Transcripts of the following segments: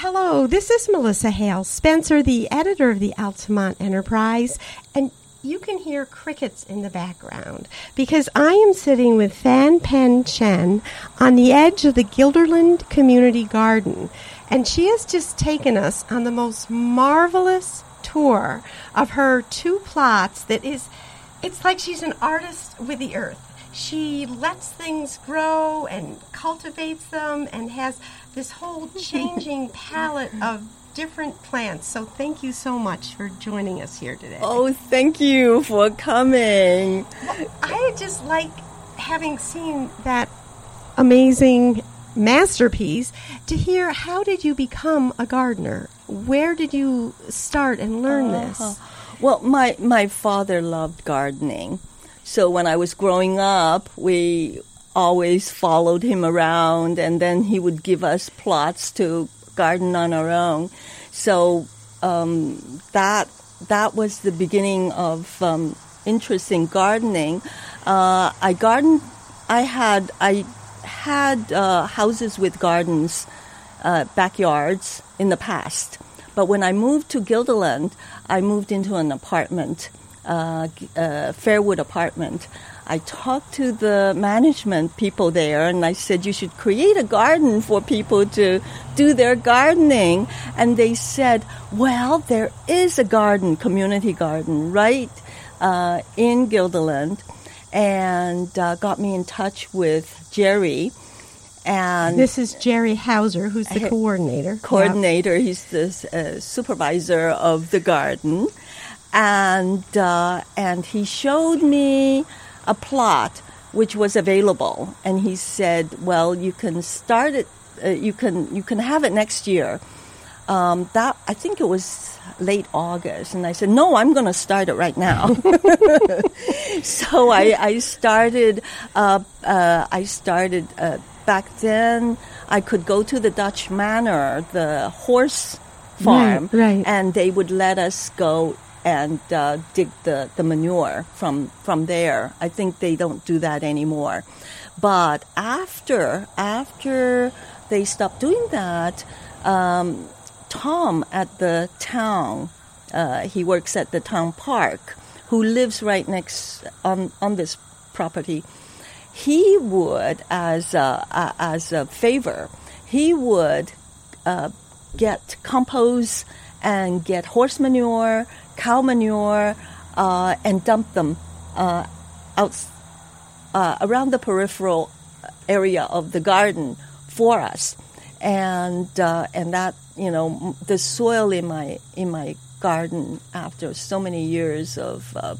Hello, this is Melissa Hale Spencer, the editor of the Altamont Enterprise, and you can hear crickets in the background because I am sitting with Fan Pen Chen on the edge of the Guilderland Community Garden, and she has just taken us on the most marvelous tour of her two plots that is it's like she's an artist with the earth. She lets things grow and cultivates them and has this whole changing palette of different plants. So thank you so much for joining us here today. Oh, thank you for coming. I just like having seen that amazing masterpiece to hear how did you become a gardener? Where did you start and learn uh-huh. this? Well, my my father loved gardening. So when I was growing up, we always followed him around and then he would give us plots to garden on our own. So um, that that was the beginning of um, interest in gardening. Uh, I gardened. I had I had uh, houses with gardens, uh, backyards in the past. But when I moved to Guilderland, I moved into an apartment, uh, a Fairwood apartment. I talked to the management people there and I said, you should create a garden for people to do their gardening. And they said, well, there is a garden, community garden, right uh, in Guilderland. And uh, got me in touch with Jerry. And this is Jerry Hauser, who's the coordinator. Coordinator. He's the uh, supervisor of the garden, and uh, and he showed me a plot which was available, and he said, "Well, you can start it. Uh, you can you can have it next year." Um, that I think it was late August, and I said, "No, I'm going to start it right now." so I, I started. Uh, uh, I started uh, back then. I could go to the Dutch Manor, the horse farm, right, right. and they would let us go and uh, dig the, the manure from from there. I think they don't do that anymore. But after after they stopped doing that, um, Tom at the town, uh, he works at the town park, who lives right next on on this property. He would, as a, as a favor, he would uh, get compost and get horse manure cow manure uh, and dump them uh, out uh, around the peripheral area of the garden for us, and uh, and that you know the soil in my in my garden after so many years of uh,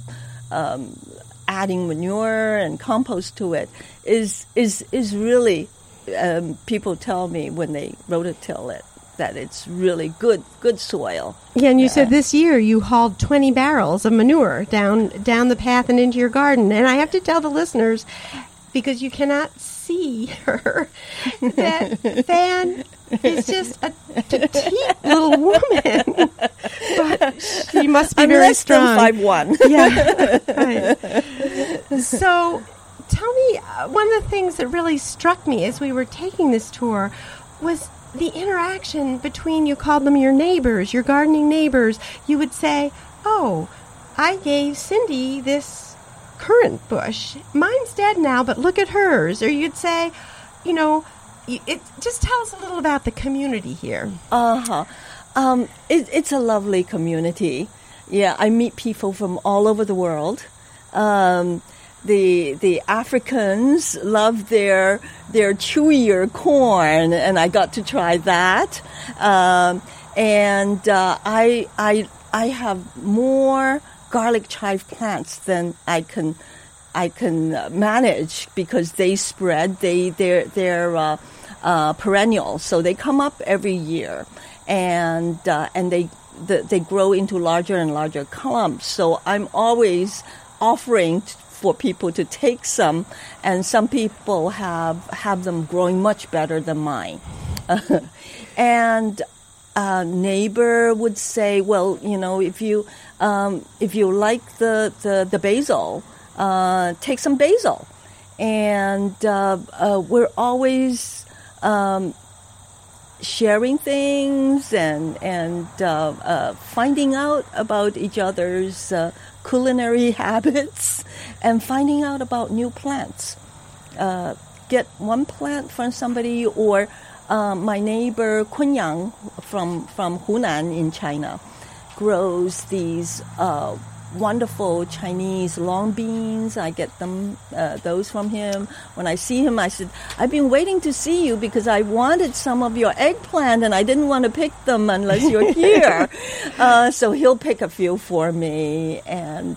um, adding manure and compost to it is is is really um, people tell me when they rototill it that it's really good good soil. Yeah, and you uh, said this year you hauled 20 barrels of manure down down the path and into your garden. And I have to tell the listeners because you cannot see her that Fan is just a petite little woman, but she must be I'm very less strong. Than five one. yeah. Right. So, tell me uh, one of the things that really struck me as we were taking this tour was the interaction between you called them your neighbors, your gardening neighbors, you would say, "Oh, I gave Cindy this currant bush. Mine's dead now, but look at hers." Or you'd say, you know, it just tell us a little about the community here. Uh huh. Um, it, it's a lovely community. Yeah, I meet people from all over the world. Um, the the Africans love their their chewier corn, and I got to try that. Um, and uh, I I I have more garlic chive plants than I can I can manage because they spread. They they're they're uh, uh, perennial, so they come up every year, and uh, and they the, they grow into larger and larger clumps. So I'm always offering for people to take some, and some people have have them growing much better than mine. and a neighbor would say, "Well, you know, if you um, if you like the the, the basil, uh, take some basil." And uh, uh, we're always um, sharing things and and uh, uh, finding out about each other's uh, culinary habits and finding out about new plants. Uh, get one plant from somebody or uh, my neighbor Kunyang from from Hunan in China grows these uh, wonderful Chinese long beans. I get them uh, those from him. When I see him, I said, "I've been waiting to see you because I wanted some of your eggplant and I didn't want to pick them unless you're here." uh, so he'll pick a few for me and.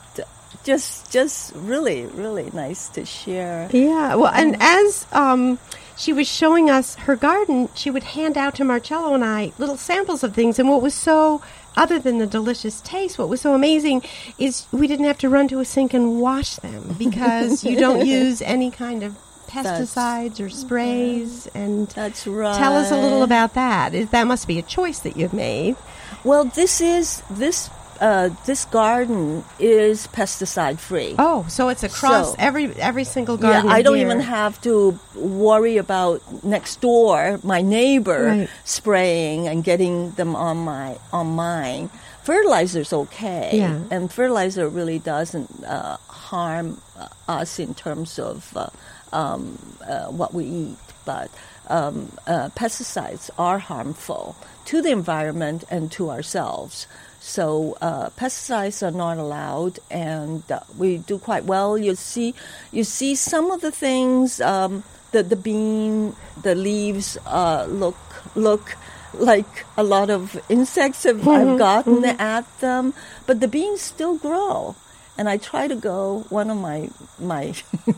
Just, just really, really nice to share. Yeah. Well, and as um, she was showing us her garden, she would hand out to Marcello and I little samples of things. And what was so other than the delicious taste, what was so amazing is we didn't have to run to a sink and wash them because you don't use any kind of pesticides or sprays. And That's right. tell us a little about that. that must be a choice that you've made? Well, this is this uh, this garden is pesticide free. Oh, so it's across So- every every single garden. Yeah. I don't here. even have to worry about next door, my neighbor Right. spraying and getting them on my on mine. Fertilizer's okay, Yeah. and fertilizer really doesn't uh, harm uh, us in terms of uh, um, uh, what we eat, but um, uh, pesticides are harmful to the environment and to ourselves. So uh, pesticides are not allowed, and uh, we do quite well. You see, you see some of the things. Um, the the bean, the leaves uh, look look like a lot of insects have I've gotten at them, but the beans still grow. And I try to go. One of my my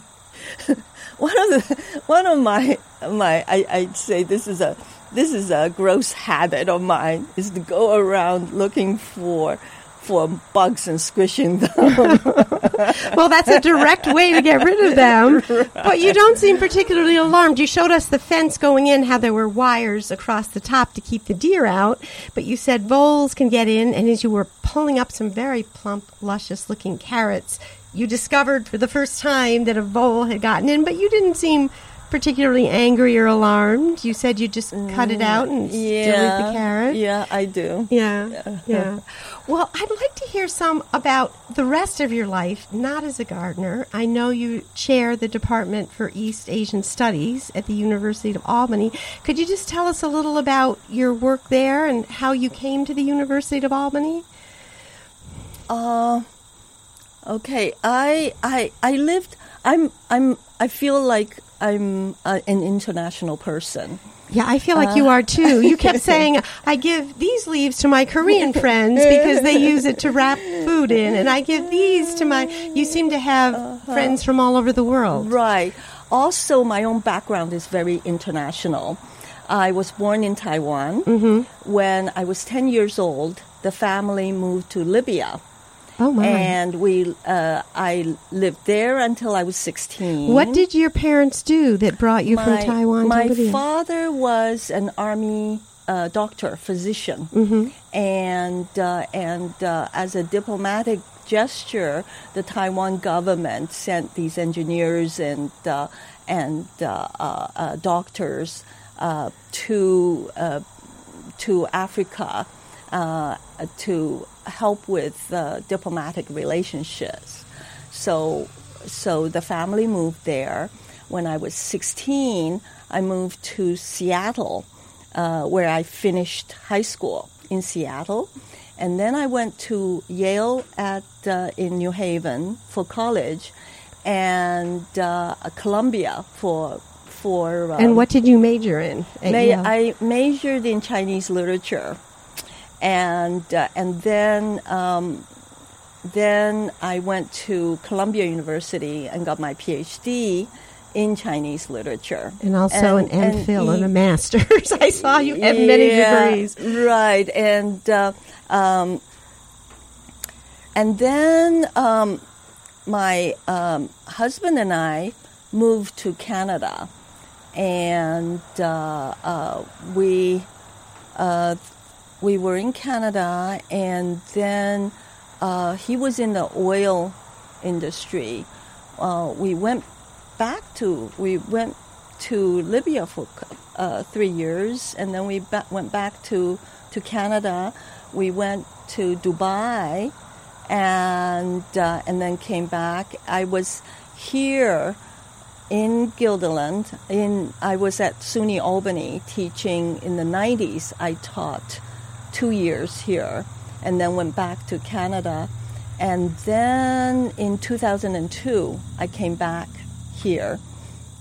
one of the one of my my I, I'd say this is a this is a gross habit of mine is to go around looking for for bugs and squishing them. Well, that's a direct way to get rid of them. But you don't seem particularly alarmed. You showed us the fence going in, how there were wires across the top to keep the deer out. But you said voles can get in, and as you were pulling up some very plump, luscious looking carrots, you discovered for the first time that a vole had gotten in, but you didn't seem particularly angry or alarmed. You said you just cut it out and still eat the carrot. yeah, I do. Yeah, yeah. Well, I'd like to hear some about the rest of your life, not as a gardener. I know you chair the Department for East Asian Studies at the University of Albany. Could you just tell us a little about your work there and how you came to the University of Albany? Uh, okay. I I I lived. I'm I'm. I feel like I'm uh, an international person. Yeah, I feel like you uh, are too. You kept saying, I give these leaves to my Korean friends because they use it to wrap food in, and I give these to my. You seem to have uh-huh. friends from all over the world. Right. Also, my own background is very international. I was born in Taiwan. Mm-hmm. When I was 10 years old, the family moved to Libya. Oh, my. And we, uh, I lived there until I was 16. What did your parents do that brought you from Taiwan my father was an army uh, doctor, physician, Mm-hmm. and uh, and uh, as a diplomatic gesture, the Taiwan government sent these engineers and uh, and uh, uh, uh, doctors uh, to uh, to Africa uh, to help with uh, diplomatic relationships. So, so the family moved there. When I was 16, I moved to Seattle, uh, where I finished high school in Seattle, and then I went to Yale at uh, in New Haven for college, and uh, Columbia for for. Um, and what did you major in? at Ma- Yale? I majored in Chinese literature, and uh, and then um, then I went to Columbia University and got my PhD in Chinese literature, and also and- an MPhil and a master's. I saw you have many degrees. Right, and uh, um, and then um, my um, husband and I moved to Canada, and uh, uh, we uh, we were in Canada, and then uh, he was in the oil industry. Uh, we went back to we went to Libya for uh, three years, and then we ba- went back to to Canada. We went to Dubai, and uh, and then came back. I was here in Guilderland. In I was at SUNY Albany teaching in the 90s. I taught two years here, and then went back to Canada. And then in 2002, I came back here,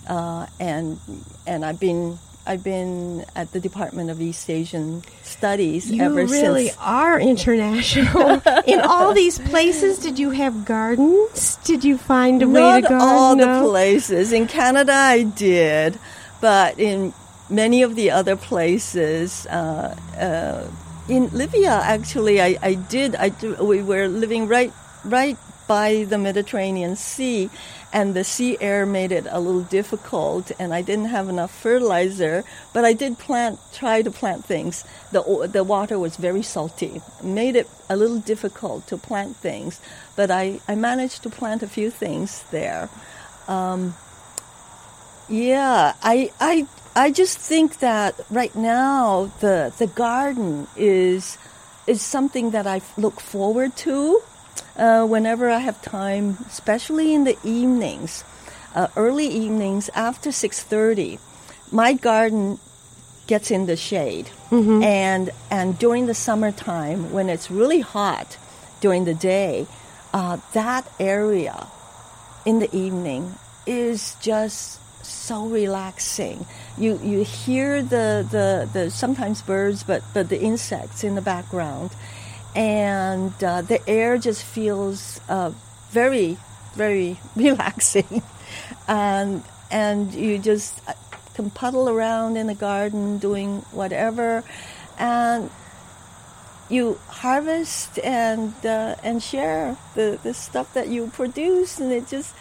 uh, and and I've been I've been at the Department of East Asian Studies You ever really since. are international. In all these places, did you have gardens? Did you find a way to garden? Not all the places in Canada, I did, but in many of the other places, uh, uh, in Libya, actually, I, I did. I we were living right right by the Mediterranean Sea, and the sea air made it a little difficult, and I didn't have enough fertilizer. But I did plant, try to plant things. the The water was very salty, made it a little difficult to plant things. But I, I managed to plant a few things there. Um, yeah, I, I, I just think that right now the the garden is is something that I look forward to uh, whenever I have time, especially in the evenings, uh, early evenings after six thirty. My garden gets in the shade, and and during the summertime when it's really hot during the day, uh, that area in the evening is just so relaxing. You you hear the, the, the sometimes birds, but but the insects in the background, and uh, the air just feels uh, very very relaxing, and and you just uh, can puddle around in the garden doing whatever, and you harvest and uh, and share the, the stuff that you produce, and it just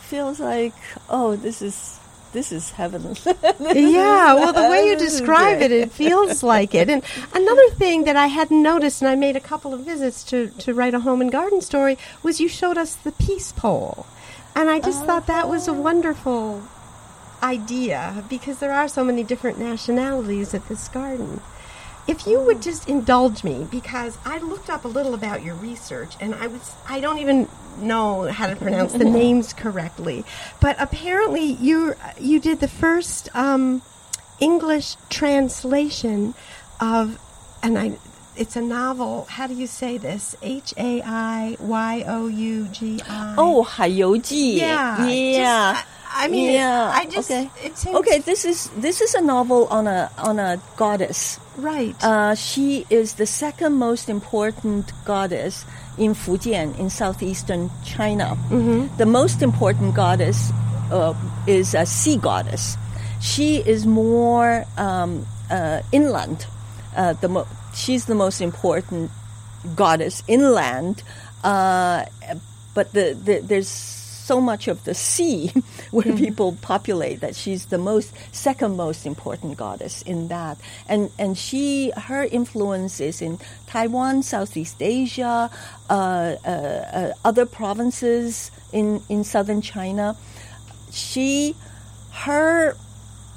feels like oh, this is this is heaven. Yeah, well, the way you describe it, it feels like it. And another thing that I hadn't noticed, and I made a couple of visits to, to write a home and garden story, was you showed us the peace pole. And I just thought that was a ah. wonderful idea because there are so many different nationalities at this garden if you would just indulge me because I looked up a little about your research and I was I don't even know how to pronounce the names correctly, but apparently you you did the first um, English translation of and I it's a novel. How do you say this? H A I Y O U G I. Oh, Hayoji. Yeah. Yeah. Just, I mean, yeah. I just okay. Okay, this is this is a novel on a on a goddess. right. Uh, she is the second most important goddess in Fujian in southeastern China. The most important goddess uh, is a sea goddess. She is more um, uh, inland. Uh, the mo- she's the most important goddess inland, uh, but the, the, there's so much of the sea where people populate that she's the most second most important goddess in that. And and she her influence is in Taiwan Southeast Asia uh, uh, uh, other provinces in in southern China. She her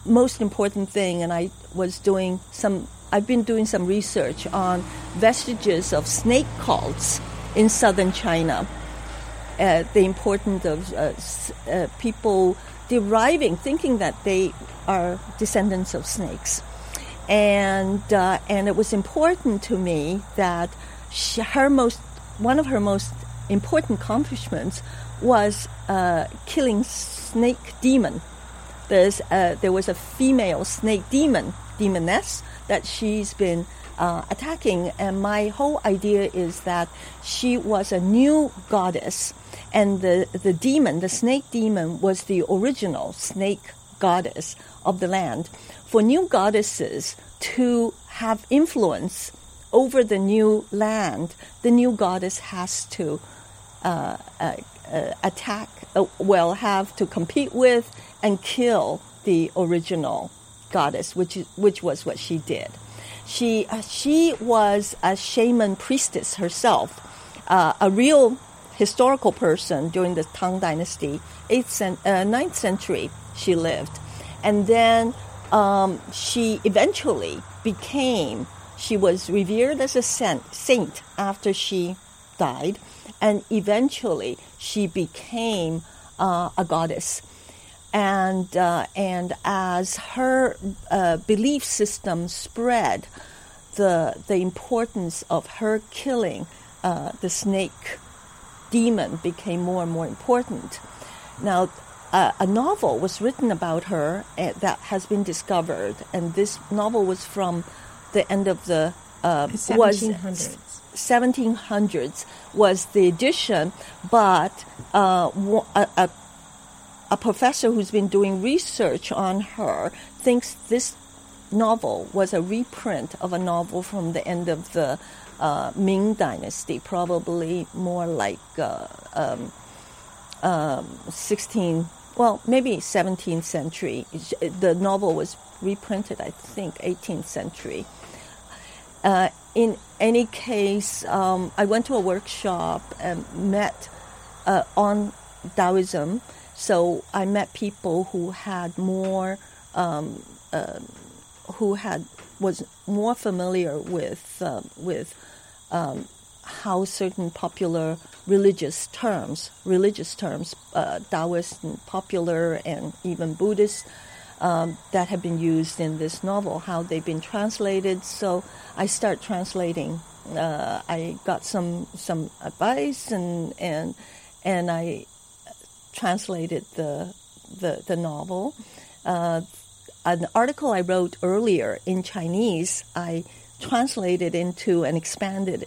most important thing and I was doing some I've been doing some research on vestiges of snake cults in southern China uh, the importance of uh, uh, people deriving, thinking that they are descendants of snakes. And, uh, and it was important to me that she, her most, one of her most important accomplishments was killing snake demon. There's, uh, there was a female snake demon, demoness, that she's been uh, attacking. And my whole idea is that she was a new goddess, and the, the demon, the snake demon, was the original snake goddess of the land. For new goddesses to have influence over the new land, the new goddess has to uh, uh, uh, attack, uh, well, have to compete with and kill the original goddess, which which was what she did. She uh, she was a shaman priestess herself, uh, a real historical person during the Tang Dynasty, eighth cen- uh, 9th century. She lived, and then um, she eventually became. She was revered as a saint, saint after she died, and eventually she became uh, a goddess. And uh, and as her uh, belief system spread, the the importance of her killing uh, the snake demon became more and more important. Now, uh, a novel was written about her uh, that has been discovered, and this novel was from the end of the uh, 1700s. 1700s was the edition, but uh, a, a, a professor who's been doing research on her thinks this novel was a reprint of a novel from the end of the uh, Ming Dynasty, probably more like uh, um, um, 16, well, maybe 17th century. The novel was reprinted, I think, 18th century. Uh, in any case, um, I went to a workshop and met uh, on Taoism. So I met people who had more, um, uh, who had was more familiar with uh, with um, how certain popular religious terms, religious terms, uh, Taoist and popular and even Buddhist, um, that have been used in this novel, how they've been translated. So I start translating. Uh, I got some some advice and and and I translated the the, the novel. Uh, an article I wrote earlier in Chinese, I translated into and expanded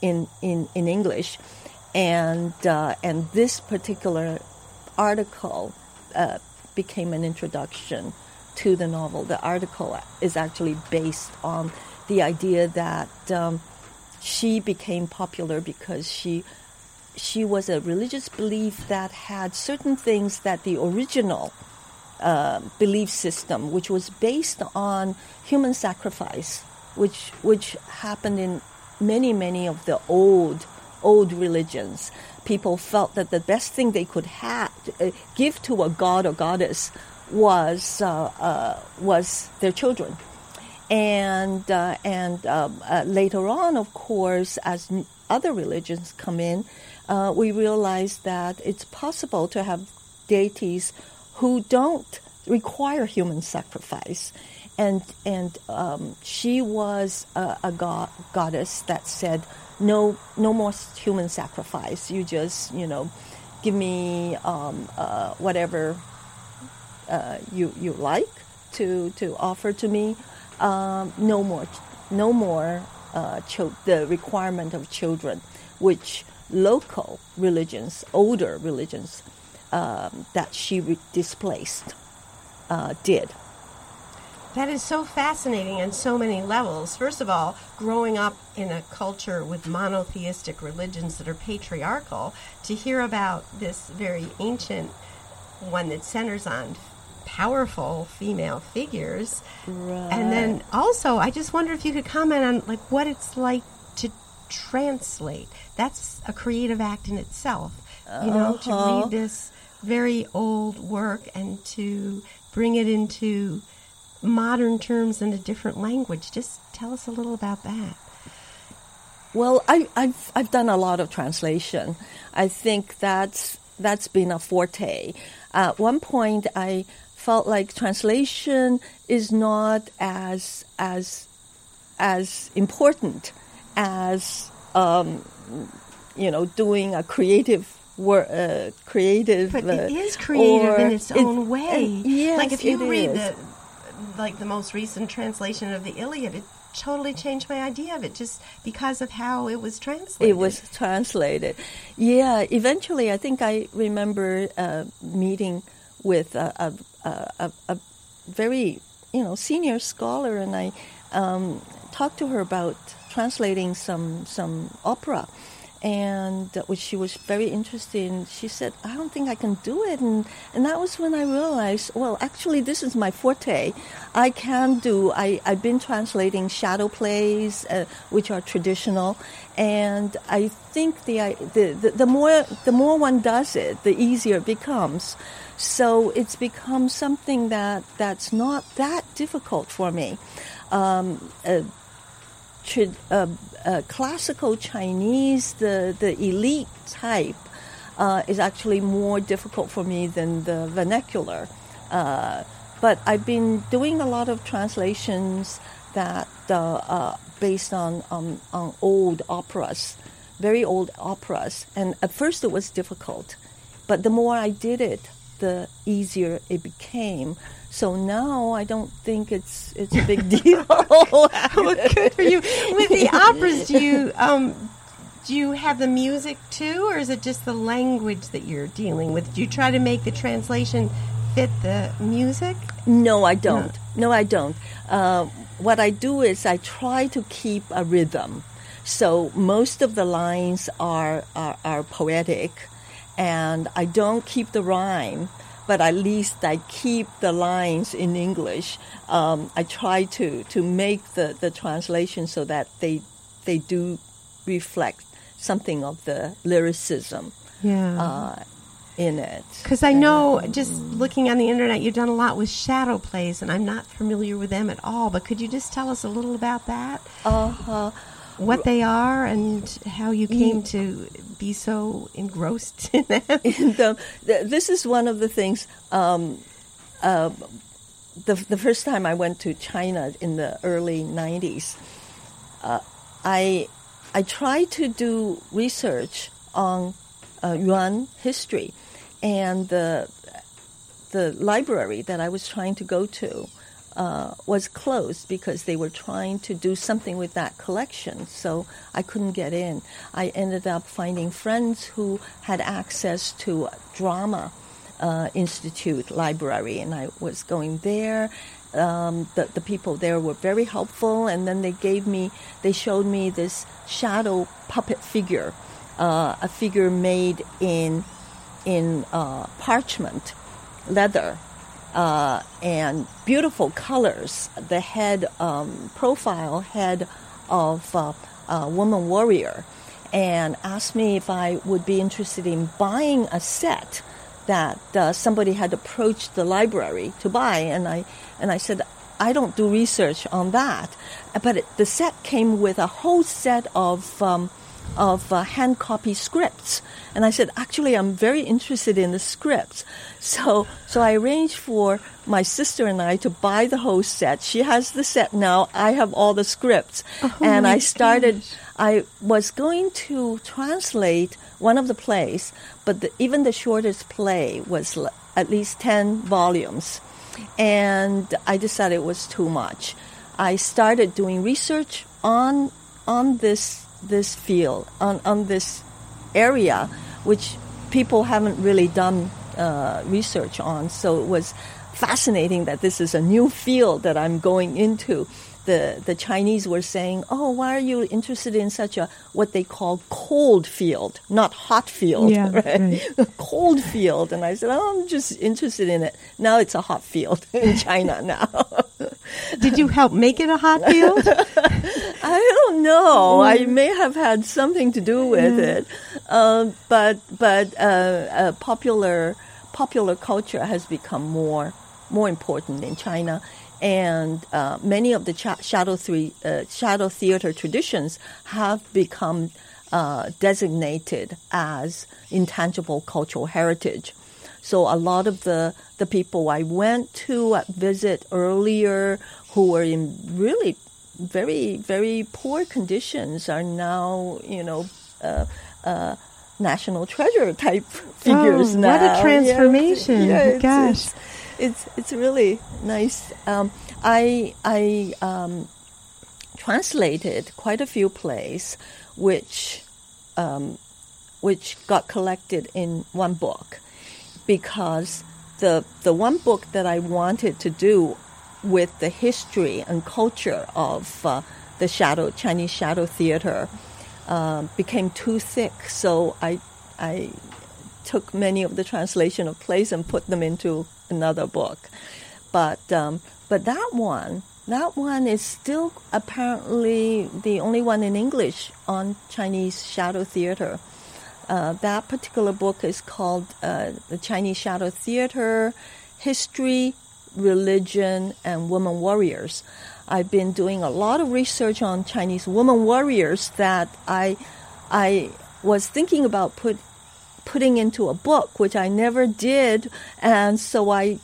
in in, in English, and uh, and this particular article uh, became an introduction to the novel. The article is actually based on the idea that um, she became popular because she she was a religious belief that had certain things that the original uh, belief system, which was based on human sacrifice, which which happened in many many of the old old religions. People felt that the best thing they could have uh, give to a god or goddess was uh, uh, was their children, and uh, and um, uh, later on, of course, as other religions come in, uh, we realize that it's possible to have deities who don't require human sacrifice and and um, she was a, a god, goddess that said no no more human sacrifice. You just you know give me um, uh, whatever uh, you you like to to offer to me. Um, no more no more uh, the requirement of children which local religions older religions um, that she re- displaced uh, did that is so fascinating on so many levels. First of all, growing up in a culture with monotheistic religions that are patriarchal, to hear about this very ancient one that centers on powerful female figures. Right. And then also, I just wonder if you could comment on like what it's like to translate. That's a creative act in itself. You know, uh-huh. to read this very old work and to bring it into modern terms in a different language. Just tell us a little about that. Well, I, have I've done a lot of translation. I think that's that's been a forte. At one point, I felt like translation is not as as as important as um, you know doing a creative work, uh, creative. But it uh, is creative in its own it, way. yes, like if you read is. the like the most recent translation of the Iliad, it totally changed my idea of it just because of how it was translated. It was translated. Yeah, eventually, I think I remember uh, meeting with a, a, a, a, very you know senior scholar, and I um, talked to her about translating some some opera. And which she was very interested in. She said, "I don't think I can do it," and and that was when I realized, well, actually, this is my forte. I can do. I I've been translating shadow plays, uh, which are traditional, and I think the, the the the more the more one does it, the easier it becomes. So it's become something that that's not that difficult for me. Um, uh, uh, uh, classical Chinese, the, the elite type, uh, is actually more difficult for me than the vernacular. Uh, but I've been doing a lot of translations that uh, uh, based on, um, on old operas, very old operas. And at first it was difficult, but the more I did it, the easier it became. So now I don't think it's it's a big deal. well, good for you. With the operas, do you um, do you have the music too, or is it just the language that you're dealing with? Do you try to make the translation fit the music? No, I don't. No, no I don't. Uh, what I do is I try to keep a rhythm. So most of the lines are, are, are poetic, and I don't keep the rhyme but at least I keep the lines in English. Um, I try to, to make the, the translation so that they they do reflect something of the lyricism yeah. uh, in it. Because I know, just looking on the internet, you've done a lot with shadow plays, and I'm not familiar with them at all. But could you just tell us a little about that? Uh-huh what they are and how you came to be so engrossed in them. the, the, this is one of the things. Um, uh, the, the first time I went to China in the early 90s, uh, I, I tried to do research on uh, Yuan history. And the, the library that I was trying to go to uh, was closed because they were trying to do something with that collection. So I couldn't get in. I ended up finding friends who had access to drama uh, institute library, and I was going there. Um, the, the people there were very helpful, and then they gave me, they showed me this shadow puppet figure, uh, a figure made in in uh, parchment leather uh, and beautiful colors. The head um, profile head of uh, a woman warrior, and asked me if I would be interested in buying a set that uh, somebody had approached the library to buy, and I and I said. I don't do research on that, but it, the set came with a whole set of um, of uh, hand copy scripts. And I said, actually, I'm very interested in the scripts. So, so I arranged for my sister and I to buy the whole set. She has the set now. I have all the scripts. Oh and I started, gosh. I was going to translate one of the plays, but the, even the shortest play was l- at least 10 volumes. And I decided it was too much. I started doing research on, on this this field, on, on this area, which people haven't really done uh, research on. So it was fascinating that this is a new field that I'm going into the, the Chinese were saying, "Oh, why are you interested in such a what they call cold field, not hot field, yeah, right? right. cold field?" And I said, "Oh, I'm just interested in it." Now it's a hot field in China now. Did you help make it a hot field? I don't know. Mm. I may have had something to do with yeah. it, uh, but but uh, uh, popular popular culture has become more more important in China and uh, many of the cha- shadow, three, uh, shadow theater traditions have become uh, designated as intangible cultural heritage. So a lot of the, the people I went to visit earlier who were in really very, very poor conditions are now, you know, uh, uh, national treasure type figures oh, now. What a transformation! Yeah, yeah, Gosh. It's, it's it's really nice. Um, I I um, translated quite a few plays, which um, which got collected in one book, because the the one book that I wanted to do with the history and culture of uh, the shadow Chinese shadow theater uh, became too thick. So I I took many of the translation of plays and put them into another book. But um, but that one that one is still apparently the only one in English on Chinese shadow theater. Uh, that particular book is called uh, The Chinese Shadow Theater History, Religion, and Woman Warriors. I've been doing a lot of research on Chinese woman warriors that I, I was thinking about put, putting into a book, which I never did, and so I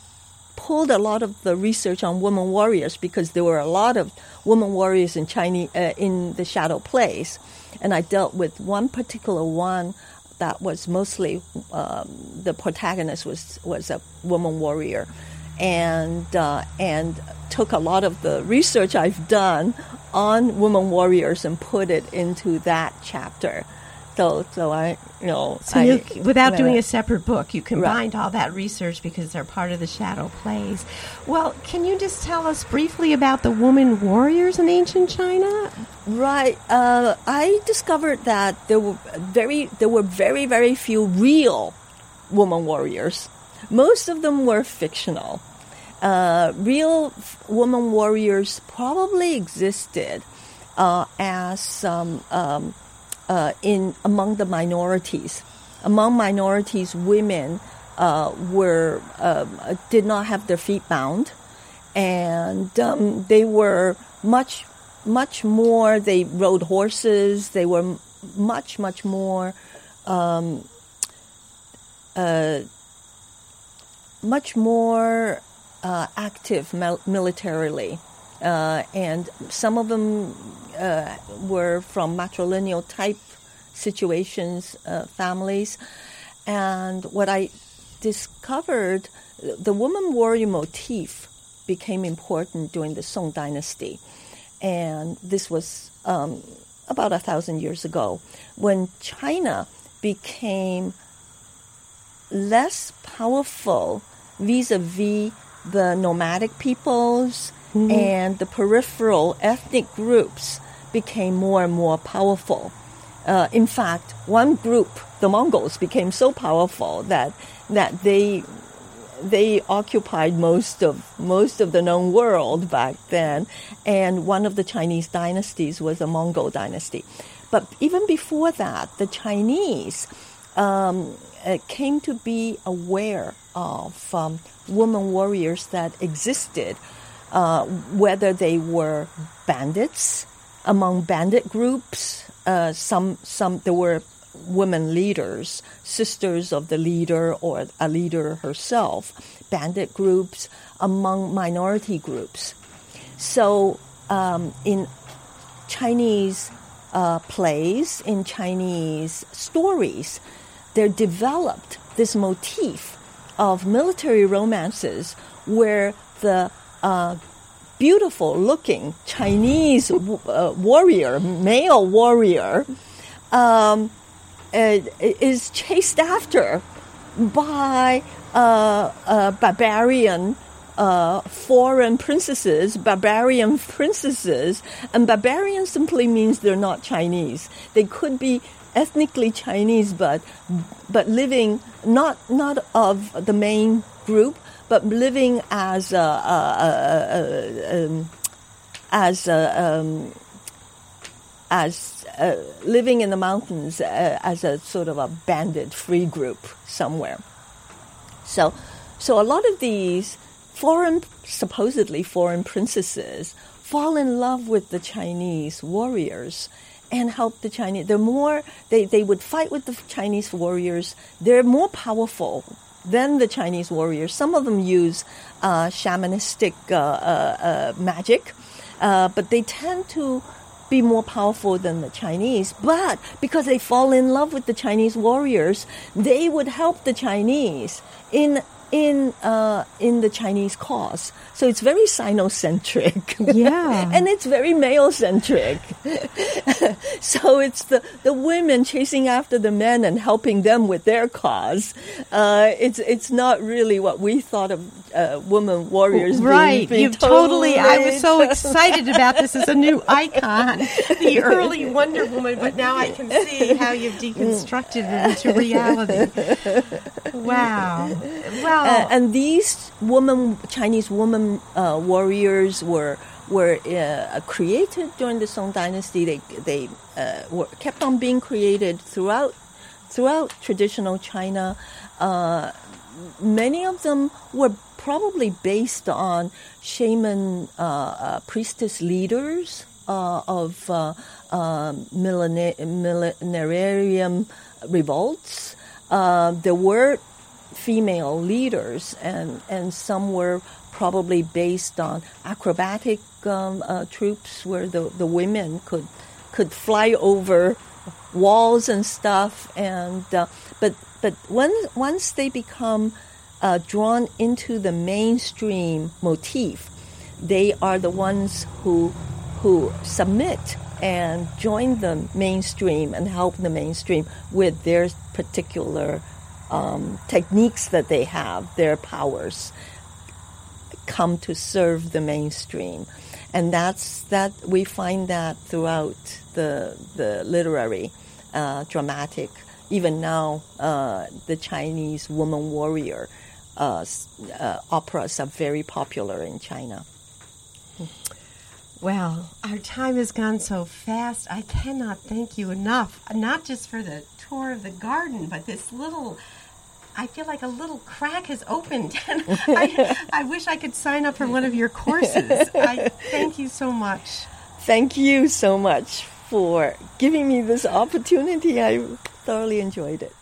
pulled a lot of the research on women warriors because there were a lot of women warriors in Chinese uh, in the shadow plays, and I dealt with one particular one that was mostly um, the protagonist was was a woman warrior, and uh, and took a lot of the research I've done on women warriors and put it into that chapter. So, so I, you know, so I, you, without doing a separate book, you combined right. all that research because they're part of the shadow plays. Well, can you just tell us briefly about the woman warriors in ancient China? Right. Uh, I discovered that there were very, there were very, very few real woman warriors. Most of them were fictional. Uh, real woman warriors probably existed uh, as um, um, uh, in among the minorities. Among minorities, women uh, were um, did not have their feet bound, and um, they were much much more. They rode horses. They were much much more. Um, uh, much more uh, active mil- militarily. Uh, and some of them uh, were from matrilineal type situations, uh, families. And what I discovered, the woman warrior motif became important during the Song dynasty. And this was um, about a thousand years ago when China became less powerful vis a vis the nomadic peoples mm-hmm. and the peripheral ethnic groups became more and more powerful. Uh, in fact, one group, the Mongols, became so powerful that that they they occupied most of most of the known world back then, and one of the Chinese dynasties was the Mongol dynasty. But even before that, the Chinese um, uh, came to be aware of um, women warriors that existed, uh, whether they were bandits among bandit groups. Uh, some some there were women leaders, sisters of the leader or a leader herself, bandit groups among minority groups. So um, in Chinese uh, plays, in Chinese stories, they're developed this motif of military romances where the uh, beautiful looking Chinese uh, warrior, male warrior, um, uh, is chased after by uh, barbarian uh, foreign princesses, barbarian princesses, and barbarian simply means they're not Chinese. They could be ethnically Chinese, but but living not not of the main group, but living as a, a, a, um, as um, as uh, living in the mountains uh, as a sort of a banded free group somewhere. So, so a lot of these foreign, supposedly foreign princesses fall in love with the Chinese warriors and help the Chinese. They're more, they, they would fight with the Chinese warriors. They're more powerful than the Chinese warriors. Some of them use uh, shamanistic uh, uh, uh magic, uh, but they tend to be more powerful than the Chinese. But because they fall in love with the Chinese warriors, they would help the Chinese in in uh, in the Chinese cause. So it's very Sinocentric. Yeah. and it's very male centric. so it's the, the women chasing after the men and helping them with their cause. Uh, it's it's not really what we thought of uh, women warriors. Right. Being, You've totally. I was so excited about this as a new icon, the early Wonder Woman, but now I can see how you've deconstructed it into reality. Wow. Uh, and these woman, Chinese woman uh, warriors were were uh, created during the Song Dynasty. They they uh, were kept on being created throughout throughout traditional China. Uh, many of them were probably based on shaman priestess leaders of millena- millenarian revolts. Uh, there were female leaders, and, and some were probably based on acrobatic um, uh, troupes where the, the women could could fly over walls and stuff. And uh, but but when, once they become uh, drawn into the mainstream motif, they are the ones who who submit and join the mainstream and help the mainstream with their particular um, techniques that they have, their powers come to serve the mainstream, and that's that we find that throughout the the literary, uh, dramatic. Even now, uh, the Chinese woman warrior uh, uh, operas are very popular in China. Well, our time has gone so fast. I cannot thank you enough. Not just for the tour of the garden, but this little. I feel like a little crack has opened, and I, I wish I could sign up for one of your courses. I thank you so much. Thank you so much for giving me this opportunity. I thoroughly enjoyed it.